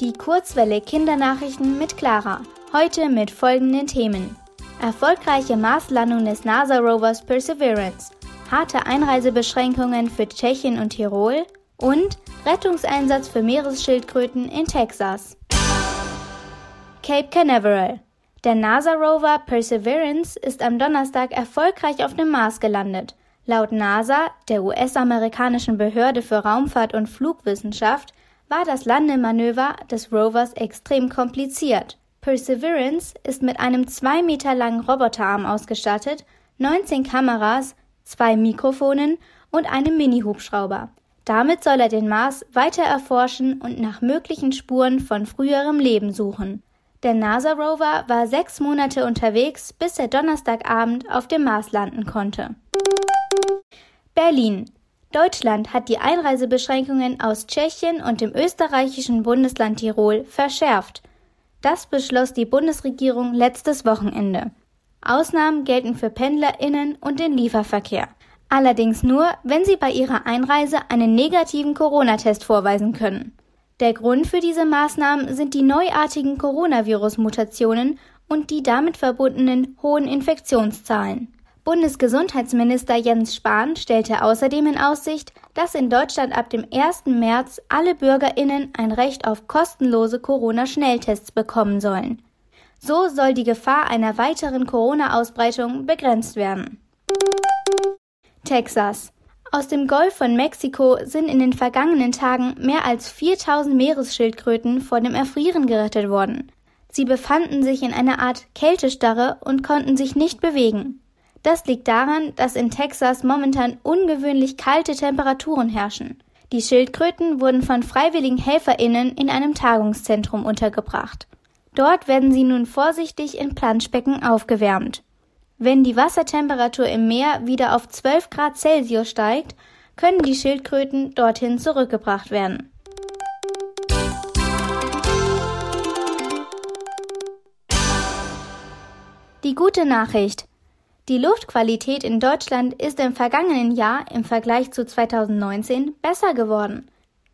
Die Kurzwelle Kindernachrichten mit Clara. Heute mit folgenden Themen. Erfolgreiche Marslandung des NASA-Rovers Perseverance. Harte Einreisebeschränkungen für Tschechien und Tirol. Und Rettungseinsatz für Meeresschildkröten in Texas. Cape Canaveral. Der NASA-Rover Perseverance ist am Donnerstag erfolgreich auf dem Mars gelandet. Laut NASA, der US-amerikanischen Behörde für Raumfahrt und Flugwissenschaft, war das Landemanöver des Rovers extrem kompliziert. Perseverance ist mit einem zwei Meter langen Roboterarm ausgestattet, 19 Kameras, zwei Mikrofonen und einem Mini-Hubschrauber. Damit soll er den Mars weiter erforschen und nach möglichen Spuren von früherem Leben suchen. Der NASA-Rover war sechs Monate unterwegs, bis er Donnerstagabend auf dem Mars landen konnte. Berlin. Deutschland hat die Einreisebeschränkungen aus Tschechien und dem österreichischen Bundesland Tirol verschärft. Das beschloss die Bundesregierung letztes Wochenende. Ausnahmen gelten für Pendlerinnen und den Lieferverkehr. Allerdings nur, wenn sie bei ihrer Einreise einen negativen Corona-Test vorweisen können. Der Grund für diese Maßnahmen sind die neuartigen Coronavirus-Mutationen und die damit verbundenen hohen Infektionszahlen. Bundesgesundheitsminister Jens Spahn stellte außerdem in Aussicht, dass in Deutschland ab dem 1. März alle Bürgerinnen ein Recht auf kostenlose Corona-Schnelltests bekommen sollen. So soll die Gefahr einer weiteren Corona-Ausbreitung begrenzt werden. Texas. Aus dem Golf von Mexiko sind in den vergangenen Tagen mehr als 4000 Meeresschildkröten vor dem Erfrieren gerettet worden. Sie befanden sich in einer Art Kältestarre und konnten sich nicht bewegen. Das liegt daran, dass in Texas momentan ungewöhnlich kalte Temperaturen herrschen. Die Schildkröten wurden von freiwilligen HelferInnen in einem Tagungszentrum untergebracht. Dort werden sie nun vorsichtig in Planschbecken aufgewärmt. Wenn die Wassertemperatur im Meer wieder auf 12 Grad Celsius steigt, können die Schildkröten dorthin zurückgebracht werden. Die gute Nachricht. Die Luftqualität in Deutschland ist im vergangenen Jahr im Vergleich zu 2019 besser geworden.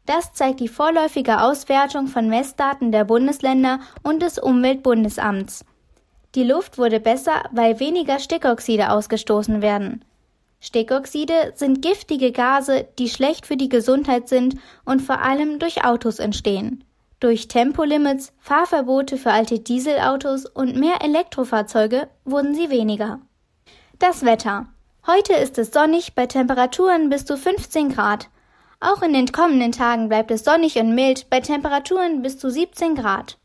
Das zeigt die vorläufige Auswertung von Messdaten der Bundesländer und des Umweltbundesamts. Die Luft wurde besser, weil weniger Stickoxide ausgestoßen werden. Stickoxide sind giftige Gase, die schlecht für die Gesundheit sind und vor allem durch Autos entstehen. Durch Tempolimits, Fahrverbote für alte Dieselautos und mehr Elektrofahrzeuge wurden sie weniger. Das Wetter. Heute ist es sonnig bei Temperaturen bis zu 15 Grad. Auch in den kommenden Tagen bleibt es sonnig und mild bei Temperaturen bis zu 17 Grad.